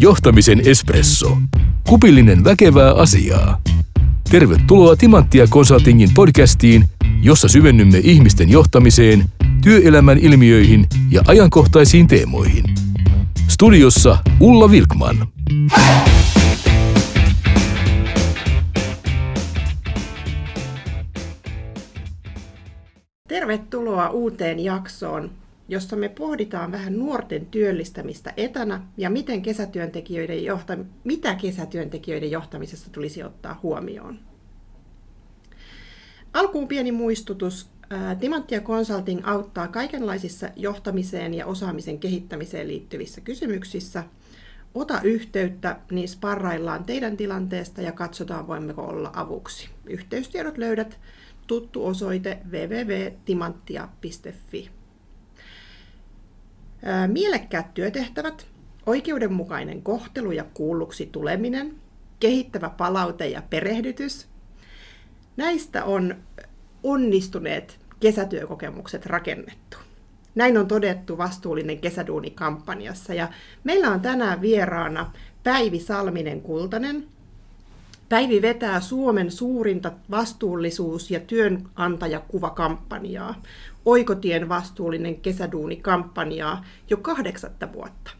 Johtamisen espresso. Kupillinen väkevää asiaa. Tervetuloa Timanttia Consultingin podcastiin, jossa syvennymme ihmisten johtamiseen, työelämän ilmiöihin ja ajankohtaisiin teemoihin. Studiossa Ulla Vilkman. Tervetuloa uuteen jaksoon, jossa me pohditaan vähän nuorten työllistämistä etänä ja miten kesätyöntekijöiden johtam- mitä kesätyöntekijöiden johtamisessa tulisi ottaa huomioon. Alkuun pieni muistutus. Timanttia Consulting auttaa kaikenlaisissa johtamiseen ja osaamisen kehittämiseen liittyvissä kysymyksissä. Ota yhteyttä, niin sparraillaan teidän tilanteesta ja katsotaan voimmeko olla avuksi. Yhteystiedot löydät tuttu osoite www.timanttia.fi. Mielekkäät työtehtävät, oikeudenmukainen kohtelu ja kuulluksi tuleminen, kehittävä palaute ja perehdytys. Näistä on onnistuneet kesätyökokemukset rakennettu. Näin on todettu vastuullinen kesäduuni-kampanjassa. Ja meillä on tänään vieraana Päivi Salminen-Kultanen. Päivi vetää Suomen suurinta vastuullisuus- ja työnantajakuvakampanjaa, Oikotien vastuullinen kesäduuni-kampanjaa, jo kahdeksatta vuotta.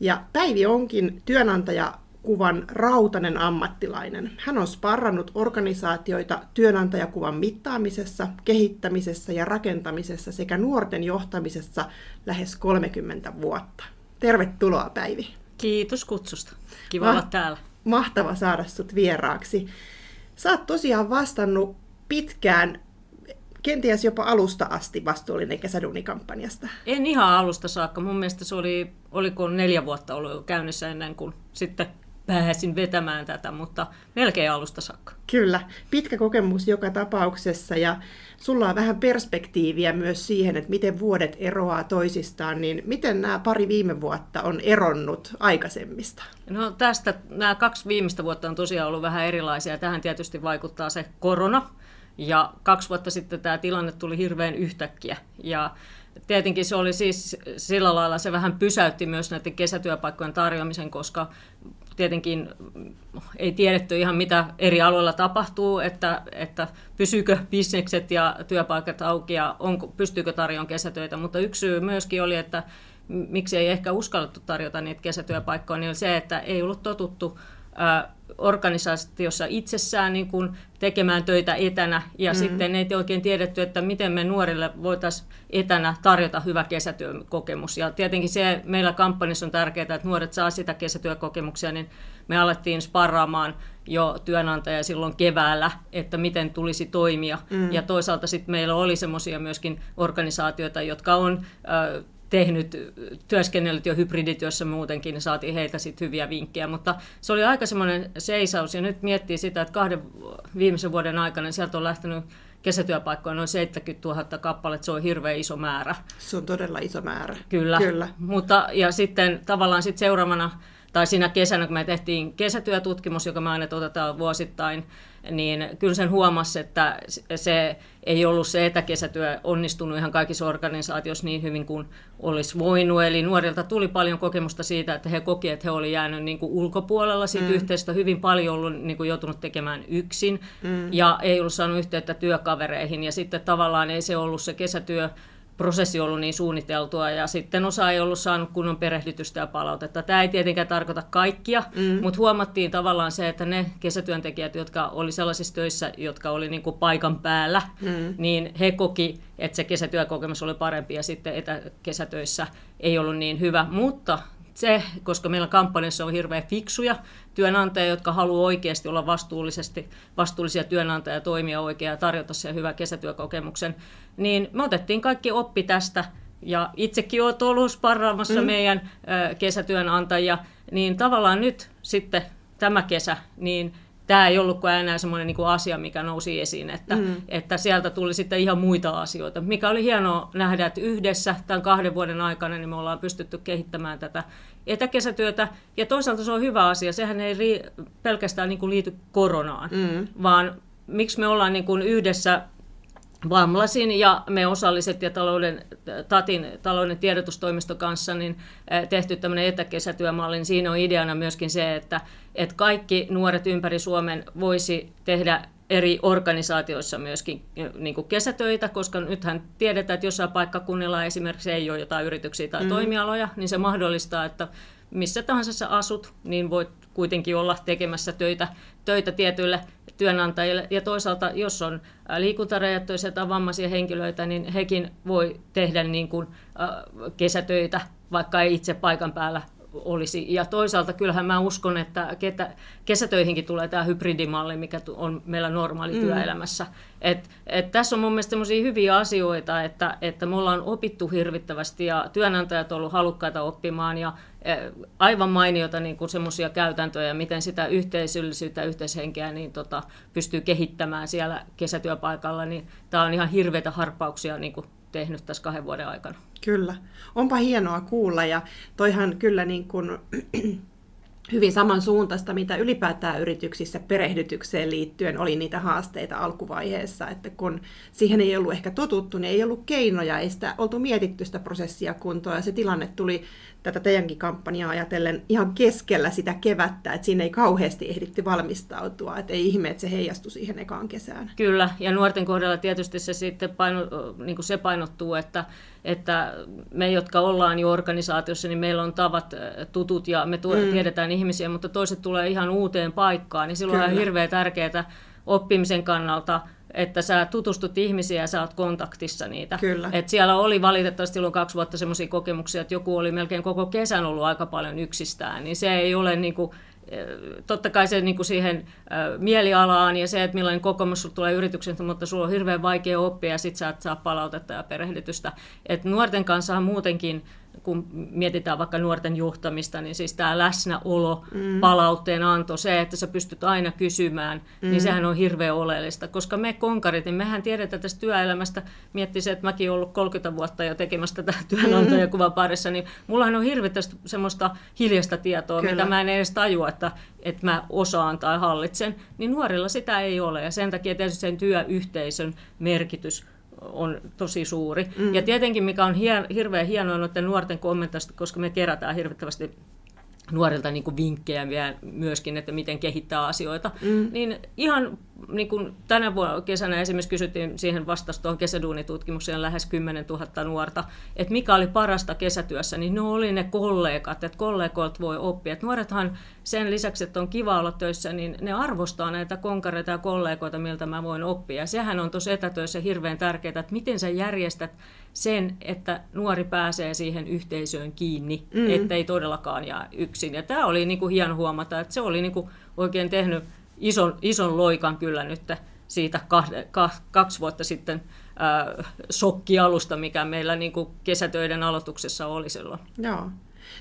Ja Päivi onkin työnantaja kuvan rautanen ammattilainen. Hän on sparrannut organisaatioita työnantajakuvan mittaamisessa, kehittämisessä ja rakentamisessa sekä nuorten johtamisessa lähes 30 vuotta. Tervetuloa Päivi. Kiitos kutsusta. Kiva Ma- olla täällä. Mahtava saada sut vieraaksi. Sä oot tosiaan vastannut pitkään kenties jopa alusta asti vastuullinen kesäduunikampanjasta? En ihan alusta saakka. Mun mielestä se oli, oliko neljä vuotta ollut käynnissä ennen kuin sitten pääsin vetämään tätä, mutta melkein alusta saakka. Kyllä, pitkä kokemus joka tapauksessa ja sulla on vähän perspektiiviä myös siihen, että miten vuodet eroaa toisistaan, niin miten nämä pari viime vuotta on eronnut aikaisemmista? No tästä nämä kaksi viimeistä vuotta on tosiaan ollut vähän erilaisia. Tähän tietysti vaikuttaa se korona, ja kaksi vuotta sitten tämä tilanne tuli hirveän yhtäkkiä. Ja tietenkin se oli siis sillä lailla, se vähän pysäytti myös näiden kesätyöpaikkojen tarjoamisen, koska tietenkin ei tiedetty ihan mitä eri aloilla tapahtuu, että, että pysyykö bisnekset ja työpaikat auki ja onko, pystyykö tarjoamaan kesätöitä, mutta yksi syy myöskin oli, että miksi ei ehkä uskallettu tarjota niitä kesätyöpaikkoja, niin oli se, että ei ollut totuttu organisaatiossa itsessään niin kuin tekemään töitä etänä ja mm. sitten ei oikein tiedetty, että miten me nuorille voitaisiin etänä tarjota hyvä kesätyökokemus. Ja tietenkin se meillä kampanjassa on tärkeää, että nuoret saa sitä kesätyökokemuksia, niin me alettiin sparraamaan jo työnantaja silloin keväällä, että miten tulisi toimia. Mm. Ja toisaalta sitten meillä oli semmoisia myöskin organisaatioita, jotka on tehnyt, työskennellyt jo hybridityössä muutenkin, niin saatiin heiltä sitten hyviä vinkkejä. Mutta se oli aika semmoinen seisaus, ja nyt miettii sitä, että kahden viimeisen vuoden aikana niin sieltä on lähtenyt kesätyöpaikkoja noin 70 000 kappaletta, se on hirveän iso määrä. Se on todella iso määrä. Kyllä, Kyllä. mutta ja sitten tavallaan sitten seuraavana tai siinä kesänä, kun me tehtiin kesätyötutkimus, joka me aina otetaan vuosittain, niin kyllä sen huomasi, että se ei ollut se etäkesätyö onnistunut ihan kaikissa organisaatioissa niin hyvin kuin olisi voinut. Eli nuorilta tuli paljon kokemusta siitä, että he kokivat, että he olivat jäänyt niin kuin ulkopuolella siitä mm. yhteistä, hyvin paljon ollut niin kuin joutunut tekemään yksin mm. ja ei ollut saanut yhteyttä työkavereihin. Ja sitten tavallaan ei se ollut se kesätyö prosessi ollut niin suunniteltua ja sitten osa ei ollut saanut kunnon perehdytystä ja palautetta. Tämä ei tietenkään tarkoita kaikkia, mm. mutta huomattiin tavallaan se, että ne kesätyöntekijät, jotka oli sellaisissa töissä, jotka oli niin kuin paikan päällä, mm. niin he koki, että se kesätyökokemus oli parempi ja sitten etäkesätöissä ei ollut niin hyvä. Mutta se, koska meillä kampanjassa on hirveän fiksuja työnantajia, jotka haluaa oikeasti olla vastuullisesti, vastuullisia työnantajia, ja toimia oikein ja tarjota sen hyvän kesätyökokemuksen, niin me otettiin kaikki oppi tästä ja itsekin olet ollut sparraamassa mm. meidän kesätyönantajia, niin tavallaan nyt sitten tämä kesä, niin tämä ei ollutkaan enää semmoinen niin asia, mikä nousi esiin, että, mm. että sieltä tuli sitten ihan muita asioita, mikä oli hienoa nähdä, että yhdessä tämän kahden vuoden aikana niin me ollaan pystytty kehittämään tätä etäkesätyötä, ja toisaalta se on hyvä asia, sehän ei ri, pelkästään niin kuin liity koronaan, mm. vaan miksi me ollaan niin kuin yhdessä Vamlasin ja me osalliset ja talouden, TATin talouden tiedotustoimisto kanssa niin tehty tämmöinen etäkesätyömalli. Niin siinä on ideana myöskin se, että, että kaikki nuoret ympäri Suomen voisi tehdä eri organisaatioissa myöskin niin kuin kesätöitä, koska nythän tiedetään, että jossain paikkakunnilla esimerkiksi ei ole jotain yrityksiä tai mm. toimialoja, niin se mahdollistaa, että missä tahansa sä asut, niin voit kuitenkin olla tekemässä töitä, töitä tietyille työnantajille. Ja toisaalta, jos on liikuntarajoitteisia tai vammaisia henkilöitä, niin hekin voi tehdä niin kuin, äh, kesätöitä, vaikka ei itse paikan päällä olisi. Ja toisaalta kyllähän mä uskon, että ketä, kesätöihinkin tulee tämä hybridimalli, mikä on meillä normaali mm. työelämässä. Et, et tässä on mun mielestä sellaisia hyviä asioita, että, että me ollaan opittu hirvittävästi ja työnantajat ovat olleet halukkaita oppimaan ja e, aivan mainiota niin semmoisia käytäntöjä, miten sitä yhteisöllisyyttä, yhteishenkeä niin tota, pystyy kehittämään siellä kesätyöpaikalla, niin tämä on ihan hirveitä harppauksia niin kuin tehnyt tässä kahden vuoden aikana. Kyllä. Onpa hienoa kuulla ja toihan kyllä niin kuin, hyvin samansuuntaista, mitä ylipäätään yrityksissä perehdytykseen liittyen oli niitä haasteita alkuvaiheessa, että kun siihen ei ollut ehkä totuttu, niin ei ollut keinoja, ei sitä oltu mietitty sitä prosessia kuntoon ja se tilanne tuli tätä teidänkin kampanjaa ajatellen ihan keskellä sitä kevättä, että siinä ei kauheasti ehditty valmistautua, että ei ihme, että se heijastui siihen ekaan kesään. Kyllä, ja nuorten kohdalla tietysti se sitten paino, niin kuin se painottuu, että, että me, jotka ollaan jo organisaatiossa, niin meillä on tavat tutut ja me mm. tiedetään ihmisiä, mutta toiset tulee ihan uuteen paikkaan, niin silloin Kyllä. on hirveän tärkeää oppimisen kannalta että sä tutustut ihmisiä ja sä oot kontaktissa niitä. Kyllä. Et siellä oli valitettavasti silloin kaksi vuotta semmoisia kokemuksia, että joku oli melkein koko kesän ollut aika paljon yksistään, niin se ei ole niin kuin, eh, totta kai se niin kuin siihen äh, mielialaan ja se, että millainen kokemus sulla tulee yrityksestä, mutta sulla on hirveän vaikea oppia ja sit sä et saa palautetta ja perehdytystä. Et nuorten kanssa muutenkin kun mietitään vaikka nuorten johtamista, niin siis tämä läsnäolo, mm. palautteen anto, se, että sä pystyt aina kysymään, niin mm. niin sehän on hirveän oleellista. Koska me konkarit, niin mehän tiedetään tästä työelämästä, miettii se, että mäkin olen ollut 30 vuotta jo tekemästä tätä työnantajakuvan parissa, niin mullahan on hirveästi semmoista hiljasta tietoa, Kyllä. mitä mä en edes tajua, että, että mä osaan tai hallitsen, niin nuorilla sitä ei ole. Ja sen takia tietysti sen työyhteisön merkitys on tosi suuri. Mm. Ja tietenkin, mikä on hien, hirveän hienoa noiden nuorten kommentoista, koska me kerätään hirvittävästi nuorilta niin kuin vinkkejä myöskin, että miten kehittää asioita. Mm. Niin ihan niin kuin tänä vuonna kesänä esimerkiksi kysyttiin siihen vastausta tuohon kesäduunitutkimukseen lähes 10 000 nuorta, että mikä oli parasta kesätyössä, niin ne oli ne kollegat, että kollegoilta voi oppia. Että nuorethan sen lisäksi, että on kiva olla töissä, niin ne arvostaa näitä konkareita ja kollegoita, miltä mä voin oppia. Ja sehän on tuossa etätöissä hirveän tärkeää, että miten sä järjestät sen, että nuori pääsee siihen yhteisöön kiinni, mm. ettei todellakaan jää yksin. Ja tämä oli niin kuin hieno huomata, että se oli niin kuin oikein tehnyt ison, ison loikan kyllä nyt siitä kaksi vuotta sitten äh, sokkialusta, mikä meillä niin kuin kesätöiden aloituksessa oli silloin. Joo.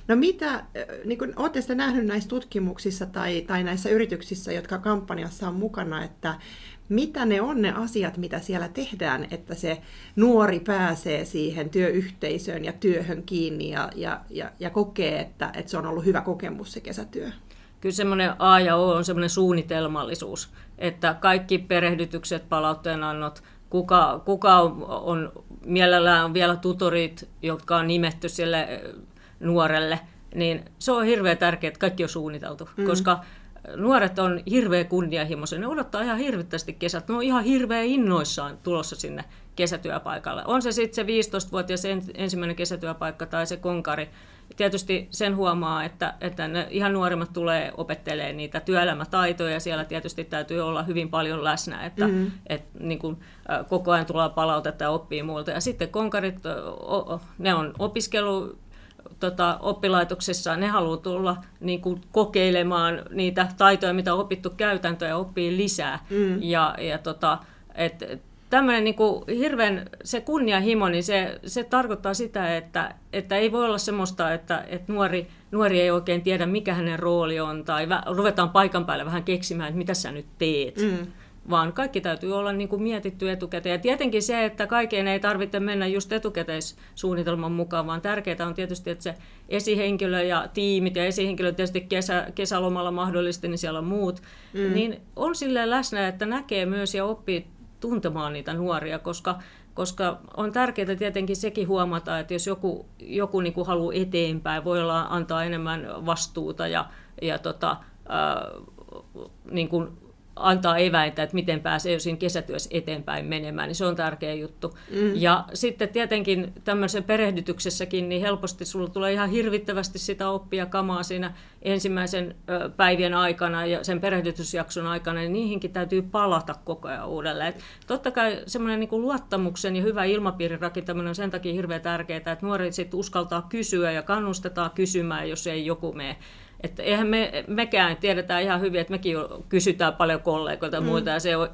No mitä, niin kuin, olette sitä nähnyt näissä tutkimuksissa tai, tai näissä yrityksissä, jotka kampanjassa on mukana, että mitä ne on ne asiat, mitä siellä tehdään, että se nuori pääsee siihen työyhteisöön ja työhön kiinni ja, ja, ja, ja kokee, että, että se on ollut hyvä kokemus se kesätyö? Kyllä semmoinen A ja O on semmoinen suunnitelmallisuus, että kaikki perehdytykset, palautteenannot, kuka, kuka on, on, mielellään on vielä tutorit, jotka on nimetty sille nuorelle, niin se on hirveän tärkeää, että kaikki on suunniteltu, mm. koska nuoret on hirveän kunnianhimoisia. Ne odottaa ihan hirvittävästi kesät. Ne on ihan hirveän innoissaan tulossa sinne kesätyöpaikalle. On se sitten se 15-vuotias ensimmäinen kesätyöpaikka tai se konkari. Tietysti sen huomaa, että, että ne ihan nuoremmat tulee opettelemaan niitä työelämätaitoja ja siellä tietysti täytyy olla hyvin paljon läsnä, että mm-hmm. et, niin kun, koko ajan tulee palautetta ja oppii muilta. Ja sitten konkarit, ne on opiskelu tota, oppilaitoksessa, ne haluaa tulla niin kuin, kokeilemaan niitä taitoja, mitä on opittu käytäntöjä, oppii lisää. Mm. Ja, ja tota, et, tämmöinen niin kuin hirveän, se kunnianhimo, niin se, se tarkoittaa sitä, että, että ei voi olla semmoista, että, että nuori, nuori ei oikein tiedä, mikä hänen rooli on, tai ruvetaan paikan päälle vähän keksimään, että mitä sä nyt teet. Mm vaan kaikki täytyy olla niin kuin mietitty etukäteen. Ja tietenkin se, että kaikkeen ei tarvitse mennä just etukäteissuunnitelman mukaan, vaan tärkeää on tietysti, että se esihenkilö ja tiimit ja esihenkilö tietysti kesä, kesälomalla mahdollisesti, niin siellä on muut, mm. niin on silleen läsnä, että näkee myös ja oppii tuntemaan niitä nuoria, koska, koska on tärkeää tietenkin sekin huomata, että jos joku, joku niin kuin haluaa eteenpäin, voi olla antaa enemmän vastuuta ja, ja tota, ää, niin kuin antaa eväitä, että miten pääsee jo siinä kesätyössä eteenpäin menemään, niin se on tärkeä juttu. Mm. Ja sitten tietenkin tämmöisen perehdytyksessäkin, niin helposti sulla tulee ihan hirvittävästi sitä oppia kamaa siinä ensimmäisen päivien aikana ja sen perehdytysjakson aikana, niin niihinkin täytyy palata koko ajan uudelleen. Et totta kai semmoinen niin luottamuksen ja hyvä ilmapiirin rakentaminen on sen takia hirveän tärkeää, että nuoret sitten uskaltaa kysyä ja kannustetaan kysymään, jos ei joku mene että eihän me, mekään tiedetään ihan hyvin, että mekin kysytään paljon kollegoilta ja mm. muita, ja se on,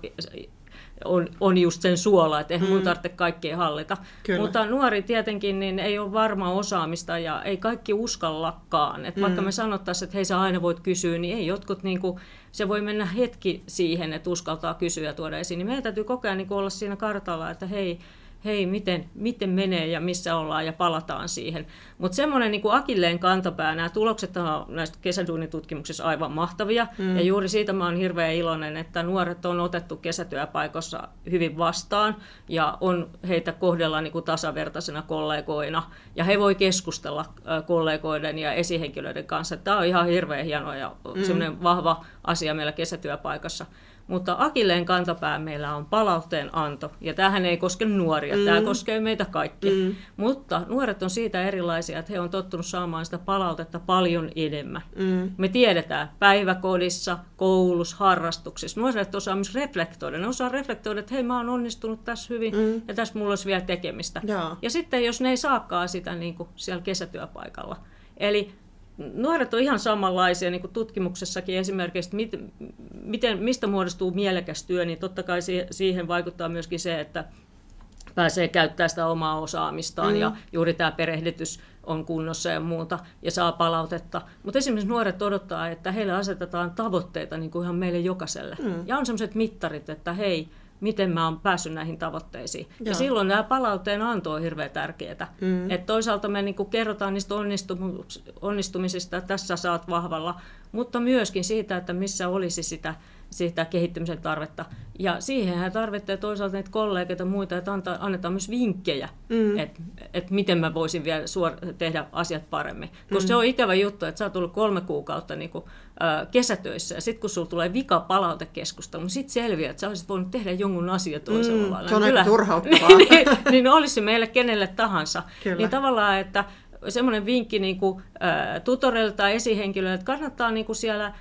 on, on just sen suola, että eihän mm. mun tarvitse kaikkea hallita. Kyllä. Mutta nuori tietenkin niin ei ole varmaa osaamista ja ei kaikki uskallakaan. Että mm. Vaikka me sanottaisiin, että hei sä aina voit kysyä, niin ei jotkut, niin kuin, se voi mennä hetki siihen, että uskaltaa kysyä ja tuoda esiin. Niin meidän täytyy koko ajan niin olla siinä kartalla, että hei, hei, miten, miten menee ja missä ollaan ja palataan siihen. Mutta semmoinen niin akilleen kantapää, nämä tulokset on näistä kesäduunitutkimuksissa aivan mahtavia. Mm. Ja juuri siitä mä oon hirveän iloinen, että nuoret on otettu kesätyöpaikossa hyvin vastaan ja on heitä kohdella niin kuin tasavertaisena kollegoina. Ja he voi keskustella kollegoiden ja esihenkilöiden kanssa. Tämä on ihan hirveän hieno ja mm. semmoinen vahva asia meillä kesätyöpaikassa. Mutta akilleen kantapää meillä on palautteen anto, ja tähän ei koske nuoria, mm. tämä koskee meitä kaikkia. Mm. Mutta nuoret on siitä erilaisia, että he on tottunut saamaan sitä palautetta paljon enemmän. Mm. Me tiedetään päiväkodissa, koulussa, harrastuksissa. Nuoret osaa myös reflektoida. Ne osaa reflektoida, että hei mä oon onnistunut tässä hyvin, mm. ja tässä mulla olisi vielä tekemistä. Ja, ja sitten jos ne ei saakaan sitä niin kuin siellä kesätyöpaikalla. Eli nuoret on ihan samanlaisia, niin kuin tutkimuksessakin esimerkiksi, miten, miten, mistä muodostuu mielekäs työ, niin totta kai siihen vaikuttaa myöskin se, että pääsee käyttämään sitä omaa osaamistaan mm. ja juuri tämä perehdytys on kunnossa ja muuta ja saa palautetta. Mutta esimerkiksi nuoret odottaa, että heille asetetaan tavoitteita niin kuin ihan meille jokaiselle. Mm. Ja on sellaiset mittarit, että hei, miten mä oon päässyt näihin tavoitteisiin. Joo. Ja silloin tämä palautteen anto on hirveän tärkeää. Mm. Et toisaalta me niin kerrotaan niistä onnistumisista, että tässä saat vahvalla, mutta myöskin siitä, että missä olisi sitä sitä kehittymisen tarvetta. Ja siihen tarvitsee toisaalta näitä kollegoita ja muita, että antaa, annetaan myös vinkkejä, mm. että et miten mä voisin vielä suor- tehdä asiat paremmin. Koska mm. se on ikävä juttu, että sä oot tullut kolme kuukautta niin kuin, kesätöissä, ja sitten kun sulla tulee vika palautekeskustelu, niin sitten selviää, että sä olisit voinut tehdä jonkun asian toisella mm, lailla. Se on Kyllä, aika turhauttavaa. niin, niin olisi meille kenelle tahansa. Kyllä. Niin tavallaan, että semmoinen vinkki niin kuin, tutoreilta tai esihenkilöille, että kannattaa niin kuin siellä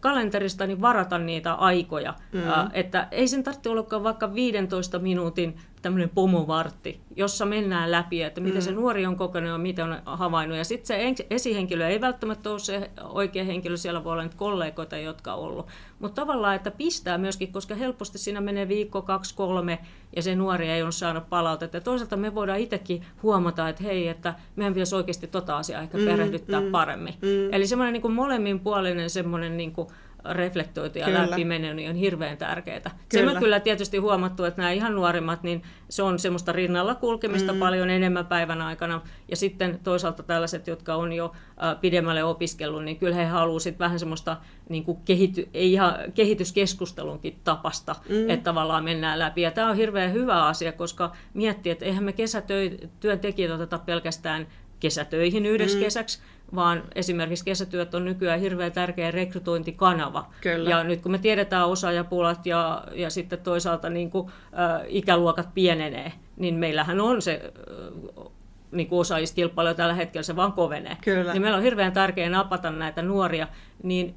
kalenterista niin varata niitä aikoja. Mm. Että ei sen tarvitse olla vaikka 15 minuutin tämmöinen pomovartti, jossa mennään läpi, että miten mm. se nuori on kokenut ja miten on havainnut. Ja sitten se esihenkilö ei välttämättä ole se oikea henkilö, siellä voi olla niitä kollegoita, jotka on ollut. Mutta tavallaan, että pistää myöskin, koska helposti siinä menee viikko, kaksi, kolme, ja se nuori ei ole saanut palautetta. Ja toisaalta me voidaan itsekin huomata, että hei, että meidän pitäisi oikeasti tota asiaa ehkä mm, perehdyttää mm, paremmin. Mm. Eli semmoinen niin molemminpuolinen semmoinen niin kuin, reflektoitu ja läpi mennyt, niin on hirveän tärkeää. Se on kyllä tietysti huomattu, että nämä ihan nuorimmat, niin se on semmoista rinnalla kulkemista mm. paljon enemmän päivän aikana. Ja sitten toisaalta tällaiset, jotka on jo äh, pidemmälle opiskellut, niin kyllä he haluaisivat vähän semmoista niin kuin kehity, ei ihan kehityskeskustelunkin tapasta, mm. että tavallaan mennään läpi. Ja tämä on hirveän hyvä asia, koska miettii, että eihän me kesätyöntekijät oteta pelkästään kesätöihin yhdeksi mm. kesäksi, vaan esimerkiksi kesätyöt on nykyään hirveän tärkeä rekrytointikanava. Kyllä. Ja nyt kun me tiedetään osaajapulat ja, ja sitten toisaalta niin kuin, ä, ikäluokat pienenee, niin meillähän on se ä, niin kuin osaajiskilpailu tällä hetkellä, se vaan kovenee. Kyllä. Niin meillä on hirveän tärkeää napata näitä nuoria, niin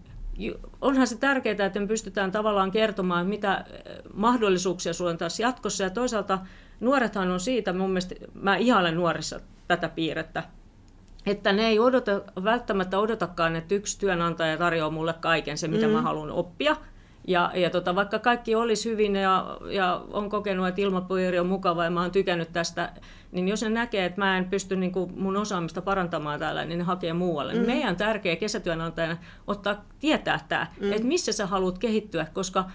onhan se tärkeää, että me pystytään tavallaan kertomaan, mitä mahdollisuuksia sulla on taas jatkossa. Ja toisaalta nuorethan on siitä, mun mielestä, mä ihailen nuorissa tätä piirrettä, että ne ei odota, välttämättä odotakaan, että yksi työnantaja tarjoaa mulle kaiken se, mitä mm. mä haluan oppia. Ja, ja tota, vaikka kaikki olisi hyvin ja, ja on kokenut, että ilmapiiri on mukava ja mä oon tykännyt tästä, niin jos ne näkee, että mä en pysty niin kuin mun osaamista parantamaan täällä, niin ne hakee muualle. Mm. Meidän on tärkeä kesätyönantajana ottaa tietää tämä, mm. että missä sä haluat kehittyä, koska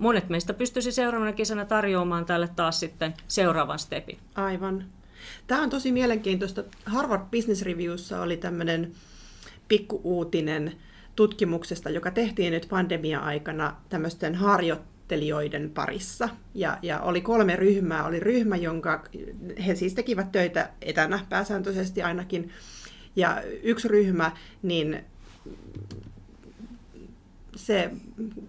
monet meistä pystyisi seuraavana kesänä tarjoamaan tälle taas sitten seuraavan stepin. Aivan. Tämä on tosi mielenkiintoista. Harvard Business Reviewssa oli tämmöinen pikkuuutinen tutkimuksesta, joka tehtiin nyt pandemia-aikana tämmöisten harjo, harjoittelijoiden parissa. Ja, ja oli kolme ryhmää. Oli ryhmä, jonka he siis tekivät töitä etänä pääsääntöisesti ainakin. Ja yksi ryhmä, niin se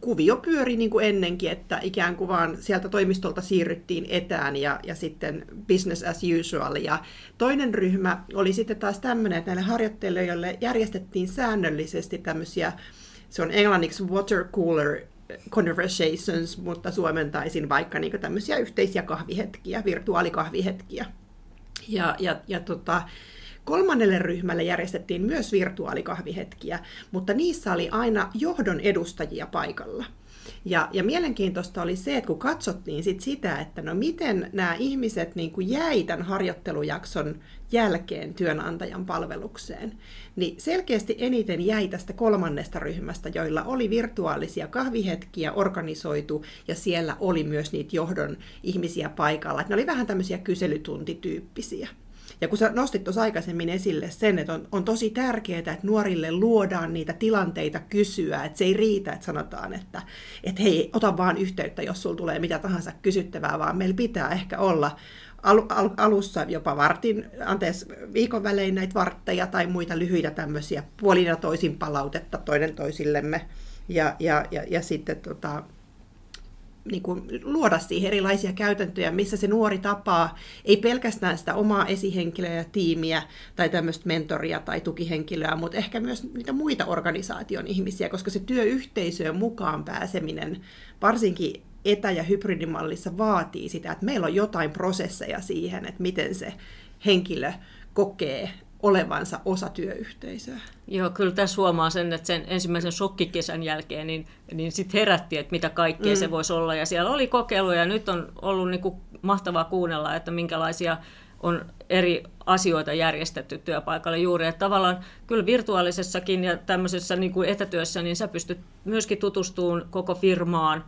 kuvio pyöri niin kuin ennenkin, että ikään kuin vaan sieltä toimistolta siirryttiin etään ja, ja sitten business as usual. Ja toinen ryhmä oli sitten taas tämmöinen, että näille harjoittelijoille järjestettiin säännöllisesti tämmöisiä, se on englanniksi water cooler conversations, mutta suomentaisin vaikka niin tämmöisiä yhteisiä kahvihetkiä, virtuaalikahvihetkiä. Ja, ja, ja tota, Kolmannelle ryhmälle järjestettiin myös virtuaalikahvihetkiä, mutta niissä oli aina johdon edustajia paikalla. Ja, ja mielenkiintoista oli se, että kun katsottiin sit sitä, että no miten nämä ihmiset niin kuin jäi tämän harjoittelujakson jälkeen työnantajan palvelukseen, niin selkeästi eniten jäi tästä kolmannesta ryhmästä, joilla oli virtuaalisia kahvihetkiä organisoitu ja siellä oli myös niitä johdon ihmisiä paikalla. Että ne oli vähän tämmöisiä kyselytuntityyppisiä. Ja kun sä nostit tuossa aikaisemmin esille sen, että on, on tosi tärkeää, että nuorille luodaan niitä tilanteita kysyä, että se ei riitä, että sanotaan, että, että hei, ota vaan yhteyttä, jos sulla tulee mitä tahansa kysyttävää, vaan meillä pitää ehkä olla al, al, alussa jopa vartin, anteeksi, viikon välein näitä vartteja tai muita lyhyitä tämmöisiä puolin ja toisin palautetta toinen toisillemme. Ja, ja, ja, ja sitten tota, niin kuin luoda siihen erilaisia käytäntöjä, missä se nuori tapaa ei pelkästään sitä omaa esihenkilöä ja tiimiä tai tämmöistä mentoria tai tukihenkilöä, mutta ehkä myös niitä muita organisaation ihmisiä, koska se työyhteisöön mukaan pääseminen, varsinkin etä- ja hybridimallissa vaatii sitä, että meillä on jotain prosesseja siihen, että miten se henkilö kokee olevansa osa työyhteisöä. Joo, kyllä tässä huomaa sen, että sen ensimmäisen shokkikesän jälkeen niin, niin sitten herättiin, että mitä kaikkea mm. se voisi olla. Ja siellä oli kokeiluja ja nyt on ollut niin kuin mahtavaa kuunnella, että minkälaisia on eri asioita järjestetty työpaikalle juuri. Että tavallaan kyllä virtuaalisessakin ja tämmöisessä niin kuin etätyössä, niin sä pystyt myöskin tutustumaan koko firmaan,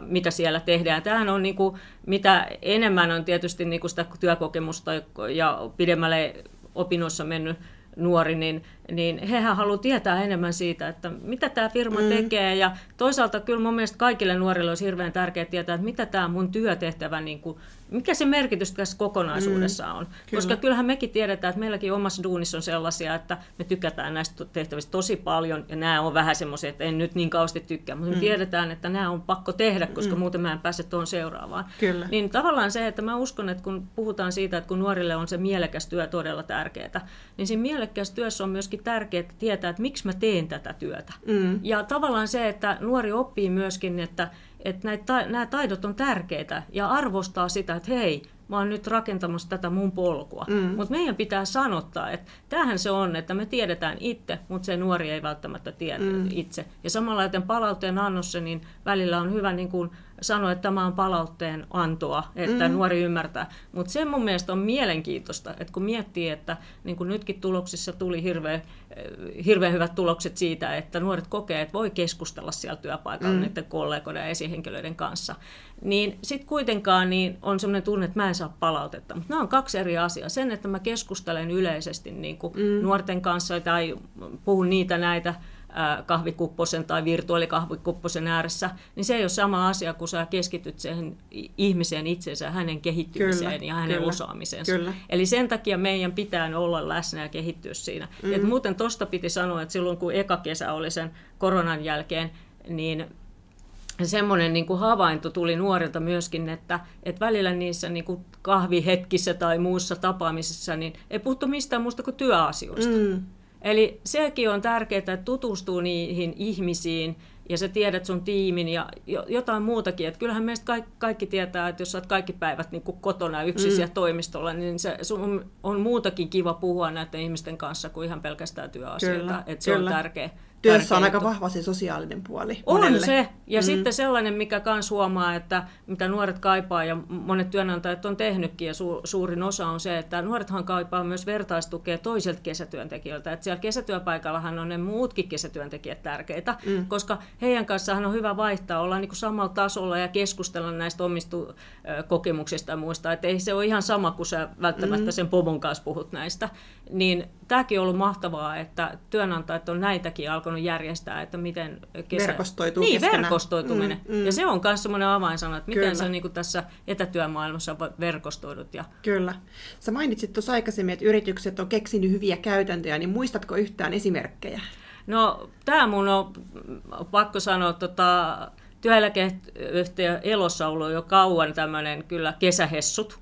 mitä siellä tehdään. Tämähän on niin kuin, mitä enemmän on tietysti niin kuin sitä työkokemusta ja pidemmälle opinnoissa mennyt nuori, niin, niin hehän haluavat tietää enemmän siitä, että mitä tämä firma mm. tekee. Ja toisaalta kyllä mun mielestä kaikille nuorille olisi hirveän tärkeää tietää, että mitä tämä mun työtehtävä niin kuin mikä se merkitys tässä kokonaisuudessa mm, on. Kyllä. Koska kyllähän mekin tiedetään, että meilläkin omassa duunissa on sellaisia, että me tykätään näistä tehtävistä tosi paljon, ja nämä on vähän semmoisia, että en nyt niin kauheasti tykkää, mutta mm. me tiedetään, että nämä on pakko tehdä, koska mm. muuten mä en pääse tuon seuraavaan. Kyllä. Niin tavallaan se, että mä uskon, että kun puhutaan siitä, että kun nuorille on se mielekäs työ todella tärkeää, niin siinä mielekäs työssä on myöskin tärkeää tietää, että miksi mä teen tätä työtä. Mm. Ja tavallaan se, että nuori oppii myöskin, että että näitä, nämä taidot on tärkeitä ja arvostaa sitä, että hei, mä oon nyt rakentamassa tätä mun polkua. Mm. Mutta meidän pitää sanottaa, että tämähän se on, että me tiedetään itse, mutta se nuori ei välttämättä tiedä mm. itse. Ja samalla joten palautteen annossa, niin välillä on hyvä niin kuin sanoa, että tämä on palautteen antoa, että mm. nuori ymmärtää. Mutta se mun mielestä on mielenkiintoista, että kun miettii, että niin kuin nytkin tuloksissa tuli hirveän, hirveän hyvät tulokset siitä, että nuoret kokee, että voi keskustella siellä työpaikalla mm. niiden kollegoiden ja esihenkilöiden kanssa, niin sitten kuitenkaan niin on sellainen tunne, että mä en saa palautetta. Mutta nämä on kaksi eri asiaa. Sen, että mä keskustelen yleisesti niin kuin mm. nuorten kanssa tai puhun niitä näitä kahvikupposen tai virtuaalikahvikupposen ääressä, niin se ei ole sama asia, kun sä keskityt siihen ihmiseen itsensä, hänen kehittymiseen kyllä, ja hänen kyllä, osaamiseensa. Kyllä. Eli sen takia meidän pitää olla läsnä ja kehittyä siinä. Mm. Et muuten tuosta piti sanoa, että silloin kun eka kesä oli sen koronan jälkeen, niin semmoinen niin kuin havainto tuli nuorilta myöskin, että, että välillä niissä niin kuin kahvihetkissä tai muussa tapaamisessa niin ei puhuttu mistään muusta kuin työasioista. Mm. Eli sekin on tärkeää, että tutustuu niihin ihmisiin ja sä tiedät sun tiimin ja jotain muutakin. Että kyllähän meistä kaikki, kaikki tietää, että jos sä oot kaikki päivät niin kuin kotona yksin mm. toimistolla, niin se, sun on muutakin kiva puhua näiden ihmisten kanssa kuin ihan pelkästään työasioita. Kyllä, että se kyllä. on tärkeä työssä on aika vahva se sosiaalinen puoli. On monelle. se. Ja mm. sitten sellainen, mikä myös huomaa, että mitä nuoret kaipaa ja monet työnantajat on tehnytkin ja su- suurin osa on se, että nuorethan kaipaa myös vertaistukea toiselta kesätyöntekijöiltä. Että siellä kesätyöpaikallahan on ne muutkin kesätyöntekijät tärkeitä, mm. koska heidän kanssaan on hyvä vaihtaa, olla niin kuin samalla tasolla ja keskustella näistä omista kokemuksista ja muista. Että ei se ole ihan sama kuin sä välttämättä mm. sen pomon kanssa puhut näistä. Niin tämäkin on ollut mahtavaa, että työnantajat on näitäkin alkanut alkanut järjestää, että miten kesä... Verkostoituu Niin, keskenään. verkostoituminen. Mm, mm. Ja se on myös semmoinen avainsana, että miten Kyllä. sä niin kuin tässä etätyömaailmassa verkostoidut. Ja... Kyllä. Sä mainitsit tuossa aikaisemmin, että yritykset on keksinyt hyviä käytäntöjä, niin muistatko yhtään esimerkkejä? No, tämä mun on pakko sanoa, tota, työeläkeyhtiö Elossa on ollut jo kauan tämmöinen kyllä kesähessut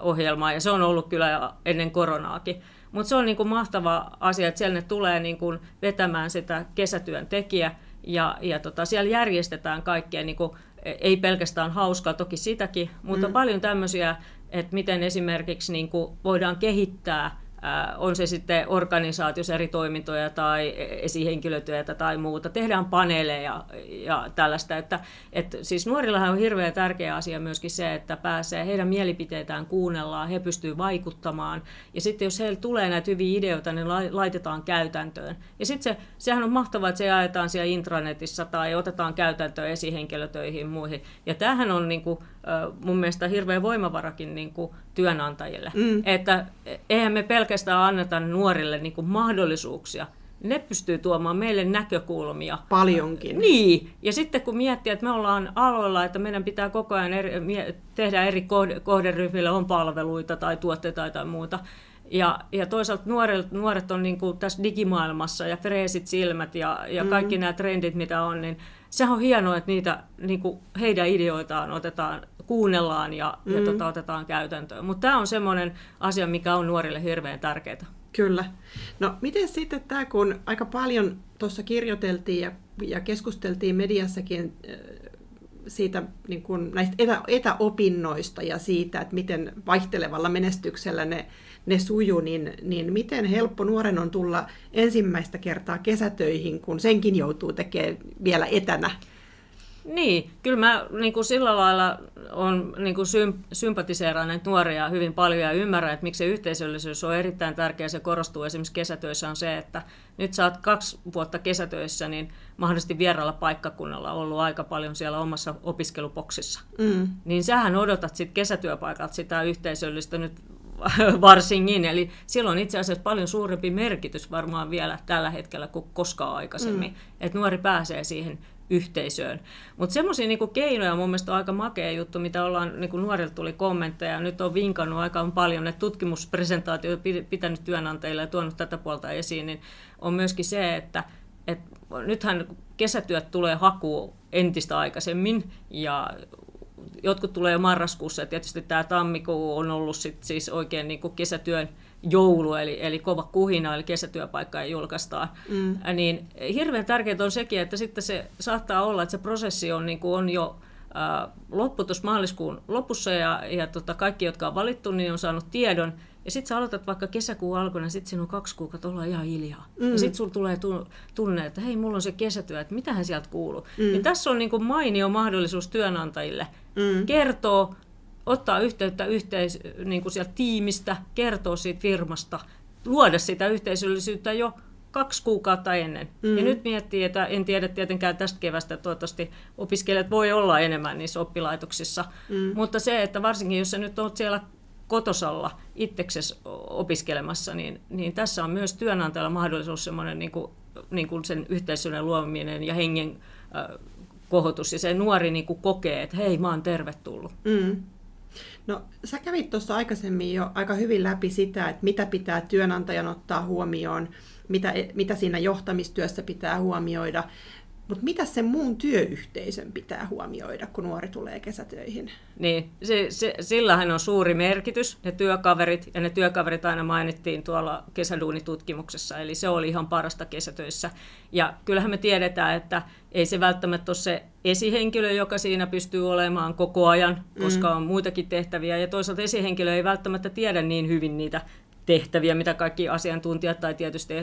ohjelma, ja se on ollut kyllä ennen koronaakin. Mutta se on niin kuin mahtava asia, että siellä ne tulee niin kuin vetämään sitä kesätyön tekijä, ja, ja tota, siellä järjestetään kaikkea, niin kuin, ei pelkästään hauskaa, toki sitäkin, mutta mm. paljon tämmöisiä, että miten esimerkiksi niin kuin voidaan kehittää on se sitten organisaatiossa eri toimintoja tai esihenkilötyötä tai muuta. Tehdään paneeleja ja tällaista. Että, että siis nuorillahan on hirveän tärkeä asia myöskin se, että pääsee heidän mielipiteitään kuunnellaan, he pystyvät vaikuttamaan. Ja sitten jos heillä tulee näitä hyviä ideoita, niin laitetaan käytäntöön. Ja sitten se, sehän on mahtavaa, että se jaetaan siellä intranetissä tai otetaan käytäntöön esihenkilötöihin muihin. Ja tämähän on niin kuin, mun mielestä hirveä voimavarakin niin kuin työnantajille. Mm. Että eihän me pelkästään anneta nuorille niin kuin mahdollisuuksia, ne pystyy tuomaan meille näkökulmia. Paljonkin. Niin, ja sitten kun miettii, että me ollaan aloilla, että meidän pitää koko ajan eri, tehdä eri kohderyhmille, on palveluita tai tuotteita tai muuta, ja, ja toisaalta nuoret, nuoret on niin kuin tässä digimaailmassa ja freesit silmät ja, ja mm. kaikki mm. nämä trendit, mitä on, niin sehän on hienoa, että niitä, niin kuin heidän ideoitaan otetaan, kuunnellaan ja, mm. ja tota, otetaan käytäntöön. Mutta tämä on semmoinen asia, mikä on nuorille hirveän tärkeää. Kyllä. No miten sitten tämä, kun aika paljon tuossa kirjoiteltiin ja, ja keskusteltiin mediassakin siitä niin kuin näistä etä, etäopinnoista ja siitä, että miten vaihtelevalla menestyksellä ne, ne suju, niin, niin miten helppo nuoren on tulla ensimmäistä kertaa kesätöihin, kun senkin joutuu tekemään vielä etänä? Niin, kyllä mä niin kuin sillä lailla on niin kuin sympatiseeraan näitä nuoria hyvin paljon ja ymmärrän, että miksi se yhteisöllisyys on erittäin tärkeä. Se korostuu esimerkiksi kesätöissä on se, että nyt sä oot kaksi vuotta kesätöissä, niin mahdollisesti vieraalla paikkakunnalla ollut aika paljon siellä omassa opiskelupoksissa. Mm. Niin sähän odotat sit kesätyöpaikalta sitä yhteisöllistä nyt varsinkin. Eli silloin itse asiassa paljon suurempi merkitys varmaan vielä tällä hetkellä kuin koskaan aikaisemmin. Mm. Että nuori pääsee siihen yhteisöön. Mutta semmoisia niinku keinoja mun mielestä on aika makea juttu, mitä ollaan, niinku nuorilta tuli kommentteja, nyt on vinkannut aika paljon, että tutkimuspresentaatioita pitänyt työnantajille ja tuonut tätä puolta esiin, niin on myöskin se, että et nythän kesätyöt tulee hakuun entistä aikaisemmin ja jotkut tulee jo marraskuussa ja tietysti tämä tammikuu on ollut sit siis oikein niin kuin kesätyön joulu, eli, eli kova kuhina, eli kesätyöpaikka julkaistaan. Mm. Niin hirveän tärkeää on sekin, että sitten se saattaa olla, että se prosessi on, niin kuin on jo äh, loppu maaliskuun lopussa ja, ja tota, kaikki, jotka on valittu, niin on saanut tiedon. Ja sitten sä aloitat vaikka kesäkuun alkuna, sitten siinä on kaksi kuukautta, ollaan ihan hiljaa. Mm. Ja sitten sulla tulee tunne, että hei, mulla on se kesätyö, että mitähän sieltä kuuluu. Mm. Niin tässä on niin kuin mainio mahdollisuus työnantajille mm. kertoa ottaa yhteyttä yhteis, niin kuin sieltä tiimistä, kertoa siitä firmasta, luoda sitä yhteisöllisyyttä jo kaksi kuukautta ennen. Mm. Ja nyt miettii, että en tiedä tietenkään tästä kevästä, toivottavasti opiskelijat voi olla enemmän niissä oppilaitoksissa, mm. mutta se, että varsinkin jos sä nyt olet siellä kotosalla itseksesi opiskelemassa, niin, niin tässä on myös työnantajalla mahdollisuus semmoinen niin kuin, niin kuin sen yhteisöllisyyden luominen ja hengen äh, kohotus, ja se nuori niin kuin kokee, että hei, mä oon tervetullut. Mm. No sä kävit tuossa aikaisemmin jo aika hyvin läpi sitä, että mitä pitää työnantajan ottaa huomioon, mitä, mitä siinä johtamistyössä pitää huomioida. Mutta mitä sen muun työyhteisön pitää huomioida, kun nuori tulee kesätöihin? Niin, se, se, sillähän on suuri merkitys, ne työkaverit, ja ne työkaverit aina mainittiin tuolla kesäduunitutkimuksessa, eli se oli ihan parasta kesätöissä. Ja kyllähän me tiedetään, että ei se välttämättä ole se esihenkilö, joka siinä pystyy olemaan koko ajan, koska mm. on muitakin tehtäviä, ja toisaalta esihenkilö ei välttämättä tiedä niin hyvin niitä tehtäviä, mitä kaikki asiantuntijat tai tietysti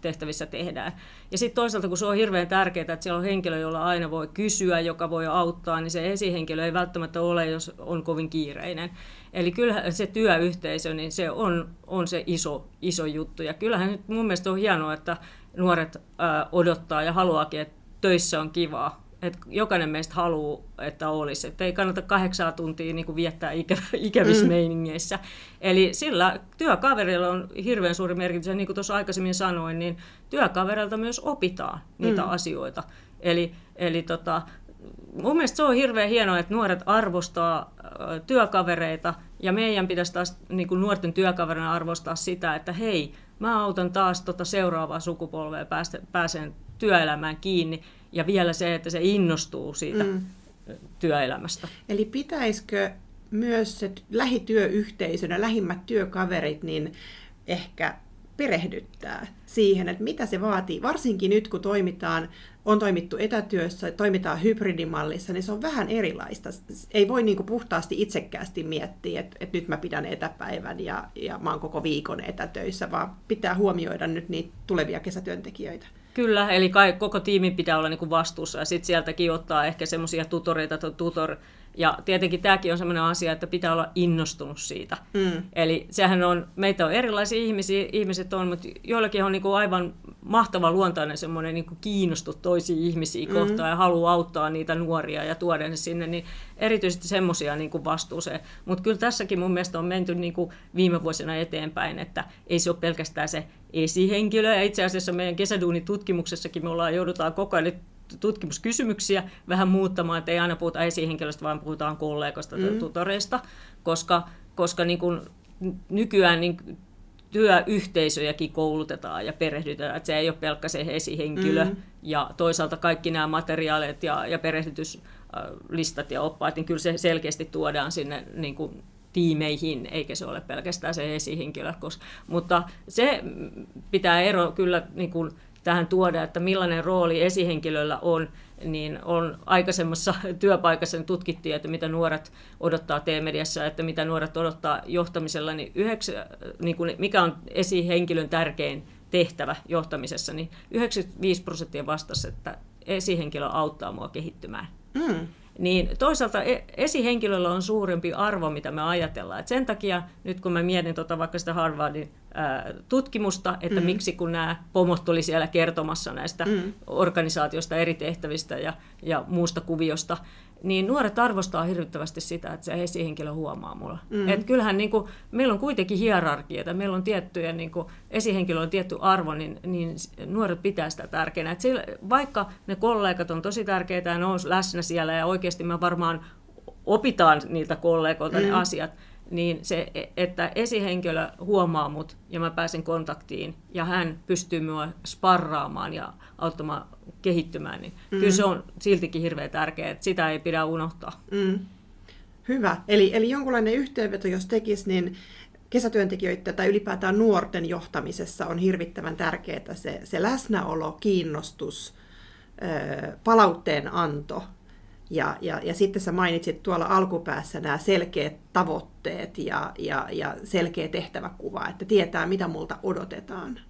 tehtävissä tehdään. Ja sitten toisaalta, kun se on hirveän tärkeää, että siellä on henkilö, jolla aina voi kysyä, joka voi auttaa, niin se esihenkilö ei välttämättä ole, jos on kovin kiireinen. Eli kyllähän se työyhteisö, niin se on, on se iso, iso juttu. Ja kyllähän nyt mun mielestä on hienoa, että nuoret odottaa ja haluaakin, että töissä on kivaa että jokainen meistä haluaa, että olisi. Että ei kannata kahdeksaa tuntia niin kuin viettää ikä, ikävissä mm. meiningeissä. Eli sillä työkaverilla on hirveän suuri merkitys. Ja niin kuin tuossa aikaisemmin sanoin, niin työkaverilta myös opitaan niitä mm. asioita. Eli, eli tota, mun mielestä se on hirveän hienoa, että nuoret arvostaa työkavereita ja meidän pitäisi taas niin kuin nuorten työkaverina arvostaa sitä, että hei, mä autan taas tota seuraavaa sukupolvea pääsen työelämään kiinni ja vielä se, että se innostuu siitä mm. työelämästä. Eli pitäisikö myös se lähityöyhteisönä, lähimmät työkaverit, niin ehkä perehdyttää siihen, että mitä se vaatii, varsinkin nyt kun toimitaan, on toimittu etätyössä, toimitaan hybridimallissa, niin se on vähän erilaista. Ei voi niin puhtaasti itsekkäästi miettiä, että, että nyt mä pidän etäpäivän ja, ja mä oon koko viikon etätöissä, vaan pitää huomioida nyt niitä tulevia kesätyöntekijöitä. Kyllä, eli koko tiimi pitää olla niin kuin vastuussa ja sitten sieltäkin ottaa ehkä semmoisia tutoreita tutor ja tietenkin tämäkin on sellainen asia, että pitää olla innostunut siitä. Mm. Eli sehän on, meitä on erilaisia ihmisiä, ihmiset on, mutta joillakin on niin kuin aivan mahtava luontainen semmoinen niin kiinnostus toisiin ihmisiä mm. kohtaan ja haluaa auttaa niitä nuoria ja tuoda ne sinne, niin erityisesti semmoisia niin kuin vastuuseen. Mutta kyllä tässäkin mun mielestä on menty niin kuin viime vuosina eteenpäin, että ei se ole pelkästään se esihenkilö. Ja itse asiassa meidän kesäduunitutkimuksessakin me ollaan, joudutaan koko ajan tutkimuskysymyksiä vähän muuttamaan, että ei aina puhuta esihenkilöstä, vaan puhutaan kollegoista tai mm. tutoreista, koska, koska niin kuin nykyään niin työyhteisöjäkin koulutetaan ja perehdytetään, että se ei ole pelkkä se esihenkilö, mm. ja toisaalta kaikki nämä materiaalit ja, ja perehdytyslistat ja oppaat, niin kyllä se selkeästi tuodaan sinne niin kuin tiimeihin, eikä se ole pelkästään se esihenkilö. Koska, mutta se pitää ero kyllä niin kuin tähän tuoda, että millainen rooli esihenkilöllä on, niin on aikaisemmassa työpaikassa niin tutkittiin, että mitä nuoret odottaa T-mediassa, että mitä nuoret odottaa johtamisella, niin, yhdeksä, niin kuin mikä on esihenkilön tärkein tehtävä johtamisessa, niin 95 prosenttia vastasi, että esihenkilö auttaa mua kehittymään. Mm. Niin toisaalta e-, esihenkilöllä on suurempi arvo, mitä me ajatellaan. Et sen takia nyt kun mä mietin tota vaikka sitä Harvardin tutkimusta, että mm. miksi kun nämä pomot oli siellä kertomassa näistä mm. organisaatioista, eri tehtävistä ja, ja muusta kuviosta, niin nuoret arvostaa hirvittävästi sitä, että se esihenkilö huomaa mulla. Mm. Et kyllähän niin kuin, meillä on kuitenkin hierarkia, että meillä on tiettyjä, niin kuin, esihenkilö on tietty arvo, niin, niin nuoret pitää sitä tärkeänä. Et sillä, vaikka ne kollegat on tosi tärkeitä ja ne on läsnä siellä ja oikeasti me varmaan opitaan niiltä kollegoilta mm. ne asiat, niin se, että esihenkilö huomaa mut ja mä pääsen kontaktiin ja hän pystyy mua sparraamaan ja auttamaan kehittymään, niin mm. kyllä se on siltikin hirveän tärkeää, että sitä ei pidä unohtaa. Mm. Hyvä. Eli, eli jonkunlainen yhteenveto, jos tekisi, niin kesätyöntekijöiden tai ylipäätään nuorten johtamisessa on hirvittävän tärkeää se, se läsnäolo, kiinnostus, palautteen anto ja, ja, ja sitten sä mainitsit tuolla alkupäässä nämä selkeät tavoitteet ja, ja, ja selkeä tehtäväkuva, että tietää, mitä multa odotetaan.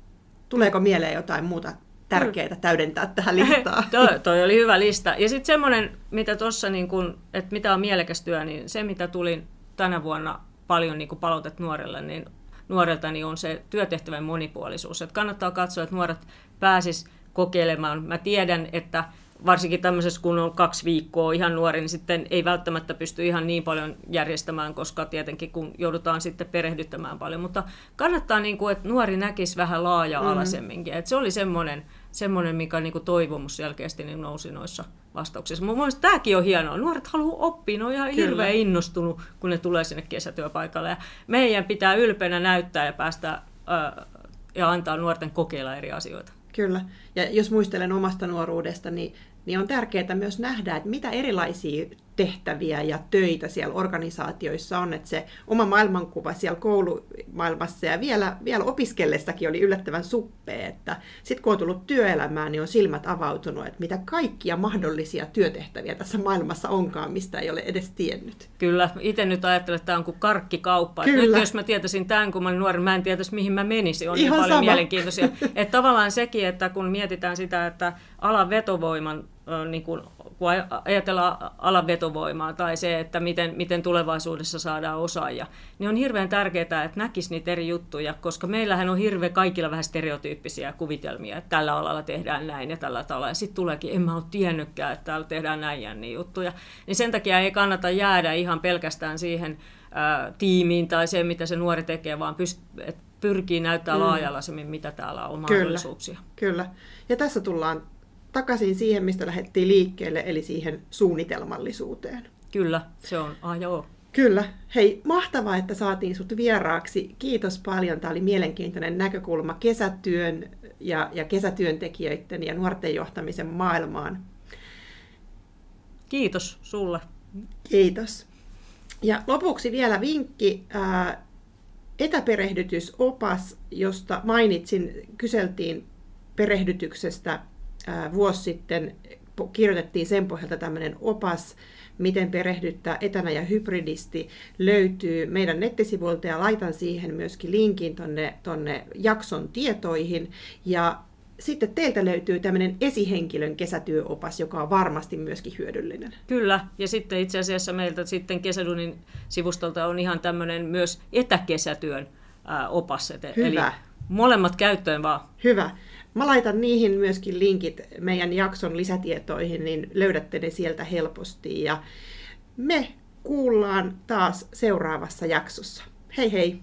Tuleeko mieleen jotain muuta tärkeää täydentää tähän listaan? toi, toi oli hyvä lista. Ja sitten semmoinen, mitä tuossa, niin kun, että mitä on mielekäs työ, niin se, mitä tuli tänä vuonna paljon niin palautet nuorille, niin nuorelta niin on se työtehtävän monipuolisuus. Että kannattaa katsoa, että nuoret pääsis kokeilemaan. Mä tiedän, että varsinkin tämmöisessä, kun on kaksi viikkoa ihan nuori, niin sitten ei välttämättä pysty ihan niin paljon järjestämään, koska tietenkin kun joudutaan sitten perehdyttämään paljon. Mutta kannattaa, niin kuin, että nuori näkisi vähän laaja-alaisemminkin. Mm. Että se oli semmoinen, semmoinen mikä niin kuin toivomus selkeästi niin nousi noissa vastauksissa. Mun mielestä tämäkin on hienoa. Nuoret haluaa oppia, ne on ihan Kyllä. hirveän innostunut, kun ne tulee sinne kesätyöpaikalle. Ja meidän pitää ylpeänä näyttää ja päästä ää, ja antaa nuorten kokeilla eri asioita. Kyllä. Ja jos muistelen omasta nuoruudesta, niin niin on tärkeää myös nähdä, että mitä erilaisia tehtäviä ja töitä siellä organisaatioissa on, että se oma maailmankuva siellä koulumaailmassa ja vielä, vielä opiskellessakin oli yllättävän suppea, että sitten kun on tullut työelämään, niin on silmät avautunut, että mitä kaikkia mahdollisia työtehtäviä tässä maailmassa onkaan, mistä ei ole edes tiennyt. Kyllä, itse nyt ajattelen, että tämä on kuin karkkikauppa. Kyllä. Nyt jos mä tietäisin tämän, kun mä olin nuori, mä en tietäisi, mihin mä menisin. On Ihan niin paljon sama. mielenkiintoisia. että tavallaan sekin, että kun mietitään sitä, että alan vetovoiman niin kuin kun ajatellaan alan vetovoimaa tai se, että miten, miten tulevaisuudessa saadaan osaajia, niin on hirveän tärkeää, että näkisi niitä eri juttuja, koska meillähän on hirveän kaikilla vähän stereotyyppisiä kuvitelmia, että tällä alalla tehdään näin ja tällä tavalla. Ja sitten tuleekin, en mä ole tiennytkään, että täällä tehdään näin ja niin juttuja. Niin sen takia ei kannata jäädä ihan pelkästään siihen ää, tiimiin tai se, mitä se nuori tekee, vaan pyst- pyrkii näyttää mm. laajalaisemmin, mitä täällä on mahdollisuuksia. Kyllä, kyllä. Ja tässä tullaan takaisin siihen, mistä lähdettiin liikkeelle, eli siihen suunnitelmallisuuteen. Kyllä, se on. Ah, joo. Kyllä. Hei, mahtavaa, että saatiin sut vieraaksi. Kiitos paljon. Tämä oli mielenkiintoinen näkökulma kesätyön ja, ja kesätyöntekijöiden ja nuorten johtamisen maailmaan. Kiitos sulle. Kiitos. Ja lopuksi vielä vinkki. Ää, etäperehdytysopas, josta mainitsin, kyseltiin perehdytyksestä vuosi sitten, kirjoitettiin sen pohjalta tämmöinen opas, miten perehdyttää etänä ja hybridisti, löytyy meidän nettisivuilta ja laitan siihen myöskin linkin tonne, tonne jakson tietoihin. Ja sitten teiltä löytyy tämmöinen esihenkilön kesätyöopas, joka on varmasti myöskin hyödyllinen. Kyllä, ja sitten itse asiassa meiltä sitten Kesädunin sivustolta on ihan tämmöinen myös etäkesätyön opas. Hyvä. Eli molemmat käyttöön vaan. Hyvä. Mä laitan niihin myöskin linkit meidän jakson lisätietoihin, niin löydätte ne sieltä helposti. Ja me kuullaan taas seuraavassa jaksossa. Hei hei!